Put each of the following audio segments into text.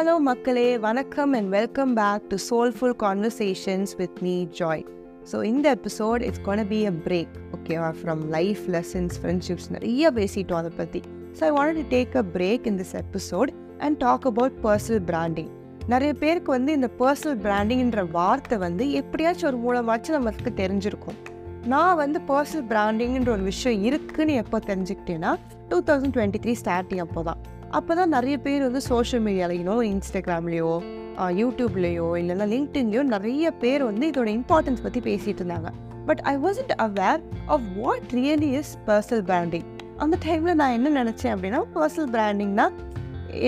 Hello மக்களே. வணக்கம் and welcome back to soulful conversations with me Joy so இந்த episode it's gonna be a break ஓகேவா from life lessons friendships நிறைய பேசிட்டோம் அதை பற்றி so I want to take a break in this episode and talk about personal branding நிறைய பேருக்கு வந்து இந்த பர்சனல் பிராண்டிங்ன்ற வார்த்தை வந்து எப்படியாச்சும் ஒரு மூலமாச்சும் நமக்கு தெரிஞ்சிருக்கும். நான் வந்து பர்சனல் பிராண்டிங்ன்ற ஒரு விஷயம் இருக்குன்னு எப்போ தெரிஞ்சுக்கிட்டேன்னா two thousand twenty three starting அப்போ தான் அப்போ தான் நிறைய பேர் வந்து சோஷியல் மீடியாலையோ இன்ஸ்டாகிராம்லேயோ யூடியூப்லேயோ இல்லைன்னா லிங்க்டின்லேயோ நிறைய பேர் வந்து இதோட இம்பார்ட்டன்ஸ் பற்றி பேசிகிட்டு இருந்தாங்க. But I wasn't aware of what really is personal branding அந்த டைமில் நான் என்ன நினச்சேன் அப்படின்னா பர்சனல் பிராண்டிங்னா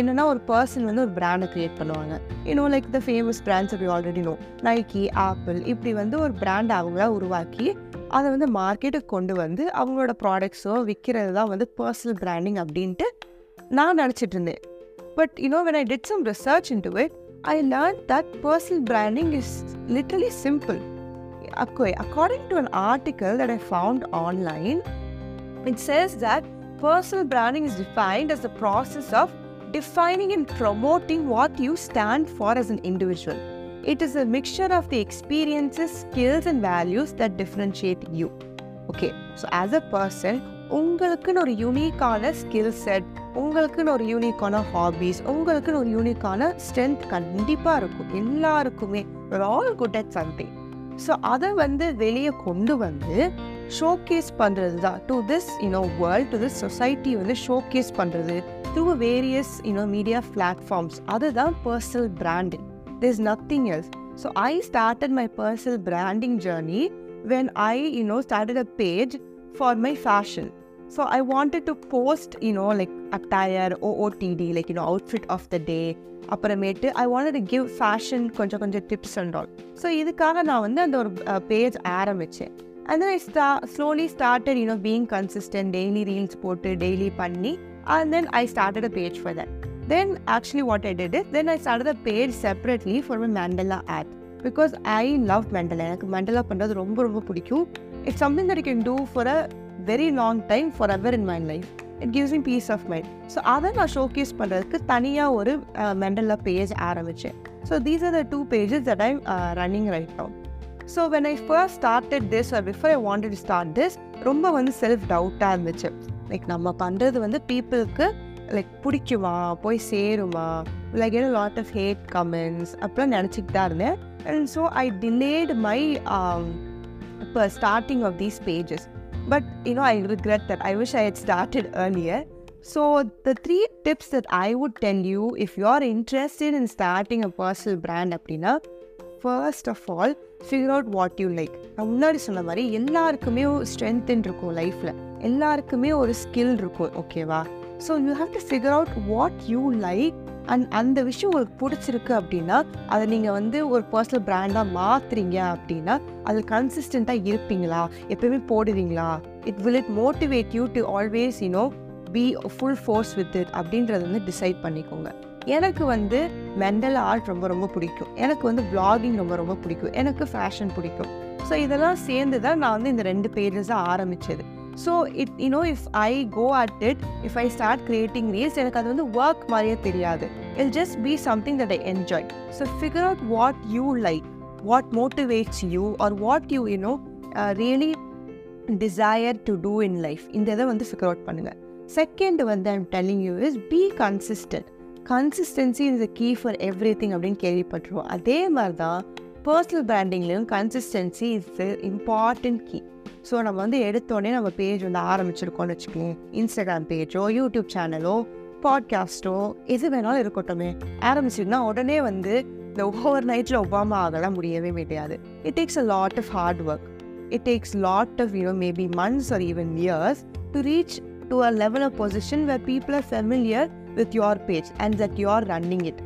என்னென்னா ஒரு பர்சன் வந்து ஒரு பிராண்டை க்ரியேட் பண்ணுவாங்க. இன்னும் லைக் த ஃபேமஸ் பிராண்ட்ஸ் அப்படி ஆல்ரெடி நோ நைக்கி ஆப்பிள் இப்படி வந்து ஒரு பிராண்ட் அவங்களாக உருவாக்கி அதை வந்து மார்க்கெட்டுக்கு கொண்டு வந்து அவங்களோட ப்ராடக்ட்ஸோ விற்கிறது தான் வந்து பர்சனல் பிராண்டிங் அப்படின்ட்டு நான் நினச்சிட்டு இருந்தேன் but you know when I did some research into it I learn that personal branding is literally simple according to an article that I found online it says that personal branding is defined as the process of defining and promoting what you stand for as an individual. It is a mixture of the experiences, skills, and values that differentiate you. Okay so as a person உங்களுக்குன்னு ஒரு யூனிக்கான skill set உங்களுக்குன்னு ஒரு யூனிக்கான hobbies உங்களுக்குன்னு ஒரு யூனிக்கான strength கண்டிப்பாக இருக்கும். எல்லாருக்குமே. All good at something so அதை வந்து வெளியே கொண்டு வந்து ஷோகேஸ் பண்ணுறது தான். To this you know world to this society வந்து ஷோகேஸ் பண்ணுறது through various you know media platforms அதுதான் personal branding this nothing else so I started my personal branding journey when I you know started a page for my fashion so I wanted to post you know like attire OOTD like you know outfit of the day அப்புறமேட்டு I want to give fashion கொஞ்சம் கொஞ்சம் tips and all so இதுக்காக நான் வந்து அந்த ஒரு page ஆரம்பித்தேன் and then I sta slowly started you know being consistent daily reels போட்டு டெய்லி பண்ணி and then I started a page for that. Then actually what I did is then I started a page separately for my Mandela app because I love Mandela. எனக்கு மெண்டலாக பண்ணுறது ரொம்ப ரொம்ப பிடிக்கும். It's something that can do for a very long time for ever in my life it gives me peace of mind so அதை நான் showcase பண்ணுறதுக்கு தனியாக ஒரு மெண்டலா பேஜ் ஆரம்பித்தேன் so these are the two pages that I'm running right now so when I first started this or before I wanted start this ரொம்ப வந்து self டவுட்டாக இருந்துச்சு. லைக் நம்ம பண்ணுறது வந்து பீப்புளுக்கு லைக் பிடிக்குமா? போய் சேருமா? லைக் ஏன்னா லாட் ஆஃப் ஹேட் கமெண்ட்ஸ் அப்படிலாம் நினச்சிக்கிட்டு தான் இருந்தேன். And so I delayed my இப்போ starting of these pages but you know I regret that I wish I had started earlier so the three tips that I would tell you if you are interested in starting a personal brand அப்படின்னா first of all figure out what you like நான் முன்னாடி சொன்ன மாதிரி எல்லாருக்குமே ஒரு ஸ்ட்ரென்த்துன்னு இருக்கும் லைஃப்பில் எல்லாருக்குமே ஒரு ஸ்கில் இருக்கும் ஓகேவா so you have to figure out what you like and அந்த விஷயம் உங்களுக்கு பிடிச்சிருக்கு அப்படின்னா அதை நீங்கள் வந்து ஒரு பர்சனல் பிராண்டாக மாற்றுறீங்க அப்படின்னா அது கன்சிஸ்டண்ட்டாக இருப்பீங்களா? எப்பயுமே போடுவீங்களா? It will it motivate you to always you know be full force with it அப்படின்றத வந்து டிசைட் பண்ணிக்கோங்க. எனக்கு வந்து மெண்டல் ஆர்ட் ரொம்ப ரொம்ப பிடிக்கும். எனக்கு வந்து பிளாகிங் ரொம்ப ரொம்ப பிடிக்கும். எனக்கு ஃபேஷன் பிடிக்கும். ஸோ இதெல்லாம் சேர்ந்து தான் நான் வந்து இந்த ரெண்டு பேஜஸாக ஆரம்பித்தது so it you know if I go at it if I start creating reels எனக்கு அது வந்து ஒர்க் மாதிரியே தெரியாது. I'll just be something that I enjoy so figure out what you like what motivates you or what you you know really desire to do in life இந்த இதை வந்து figure out பண்ணுங்கள் second வந்து I'm telling you is be consistent consistency is a key for every thing அப்படின்னு கேள்விப்பட்டுருவோம் அதே மாதிரி தான் personal பிராண்டிங்லேயும் consistency is important key so நம்ம வந்து எடுத்தோடனே நம்ம பேஜ் வந்து ஆரம்பிச்சிருக்கோம்னு வச்சுக்கோங்க இன்ஸ்டாகிராம் பேஜோ யூடியூப் சேனலோ பாட்காஸ்ட்டோ எது வேணாலும் இருக்கட்டுமே. ஆரம்பிச்சிருந்தா உடனே வந்து இந்த ஓவர் நைட்டில் ஒபாமா ஆகலாம் முடியவே முடியாது. It takes a lot of hard work it takes lot of you know maybe months or even years to reach to a level of position where people are familiar with your page and that you are running it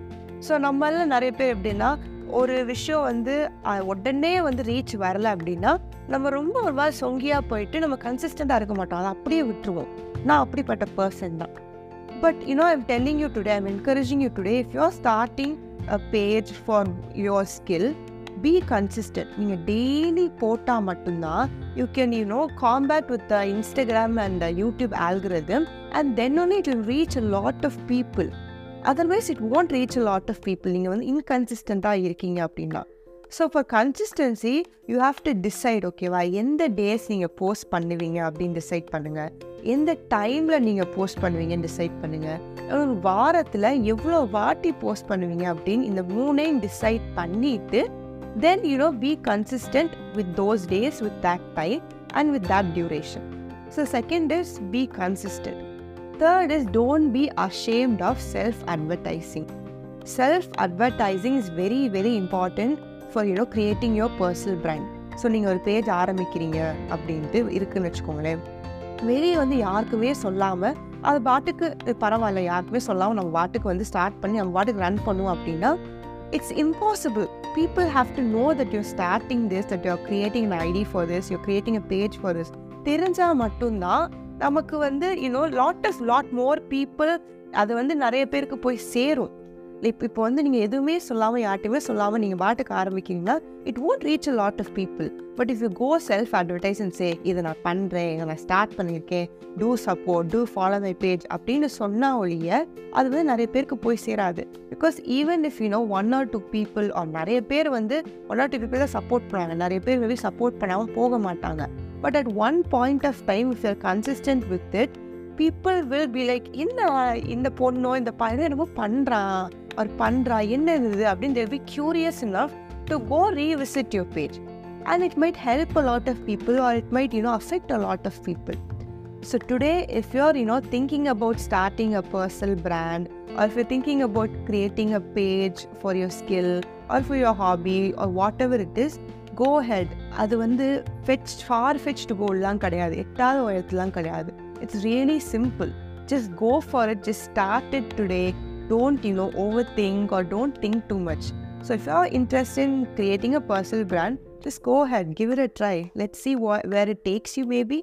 so நம்மள நிறைய பேர் எப்படின்னா ஒரு விஷயம் வந்து உடனே வந்து reach வரலை அப்படின்னா நம்ம ரொம்ப ஒரு மாதிரி சொங்கியாக போயிட்டு நம்ம கன்சிஸ்டண்ட்டாக இருக்க மாட்டோம். அதை அப்படியே விட்டுருவோம். நான் அப்படிப்பட்ட பர்சன் தான். But you know I'm telling you today I'm encouraging you today if you're starting a page for your skill be consistent நீங்கள் டெய்லி போட்டால் மட்டும்தான் you can you know combat with the Instagram and YouTube algorithm and then only it will reach a lot of people otherwise it won't reach a lot of people நீங்கள் வந்து இன்கன்சிஸ்டண்ட்டாக இருக்கீங்க அப்படின்னா. So for consistency you have to decide ஓகேவா எந்த days நீங்கள் post பண்ணுவீங்க அப்படின்னு டிசைட் பண்ணுங்கள் எந்த டைமில் நீங்கள் போஸ்ட் பண்ணுவீங்கன்னு டிசைட் பண்ணுங்கள் ஒரு வாரத்தில் எவ்வளோ வாட்டி போஸ்ட் பண்ணுவீங்க அப்படின்னு இந்த மூணையும் டிசைட் பண்ணிவிட்டு then you be consistent with those days with that time and with that duration so second is be consistent third is don't be ashamed of self advertising self advertising is very very important for you know creating your personal brand so நீங்கள் ஒரு page ஆரம்பிக்கிறீங்க அப்படின்ட்டு இருக்குன்னு வச்சுக்கோங்களேன். வெளியே வந்து யாருக்குமே சொல்லாமல் அது பாட்டுக்கு பரவாயில்ல யாருக்குமே சொல்லாமல் நம்ம பாட்டுக்கு வந்து ஸ்டார்ட் பண்ணி நம்ம பாட்டுக்கு ரன் பண்ணுவோம் அப்படின்னா it's impossible people have to know that you're starting this that you're creating ID for this you're creating a page for this தெரிஞ்சால் மட்டும்தான் நமக்கு வந்து you know lot of lot more people அது வந்து நிறைய பேருக்கு போய் சேரும். இப்போ இப்போ வந்து நீங்கள் எதுவுமே சொல்லாமல் யார்ட்டையுமே சொல்லாமல் நீங்கள் பாட்டுக்கு ஆரம்பிக்கிறீங்கன்னா it won't reach a lot of people but if you go self advertise say இதை நான் பண்ணுறேன் இதை நான் ஸ்டார்ட் பண்ணியிருக்கேன் do support do follow my page அப்படின்னு சொன்னால் ஒழிய அது வந்து நிறைய பேருக்கு போய் சேராது. Because even if you know one or two people or நிறைய பேர் வந்து ஒன் ஆர் டூ பீப்புள் தான் சப்போர்ட் பண்ணுவாங்க. நிறைய பேர் மேபி சப்போர்ட் பண்ணாமல் போக மாட்டாங்க. But at one point of time if you're consistent with it people will be like என்ன இந்த பொண்ணோ இந்த பையனோ என்னமோ பண்ணுறான் அவர் பண்ணுறா என்ன இருந்தது அப்படின்னு தெரிவி be curious enough to go revisit your page and it might help a lot of people or it might you know affect a lot of people so today if you're you know thinking about starting a personal brand or if you thinking about creating a page for your skill or for your hobby or what ever it is go head அது வந்து fetch for fetch to கோல்லாம் கிடையாது எட்டாவது உயரத்துலாம் கிடையாது it's really simple just go for it just start it today don't you know overthink or don't think too much. So if you're interested in creating a personal brand just go ahead give it a try. Let's see what, where it takes you maybe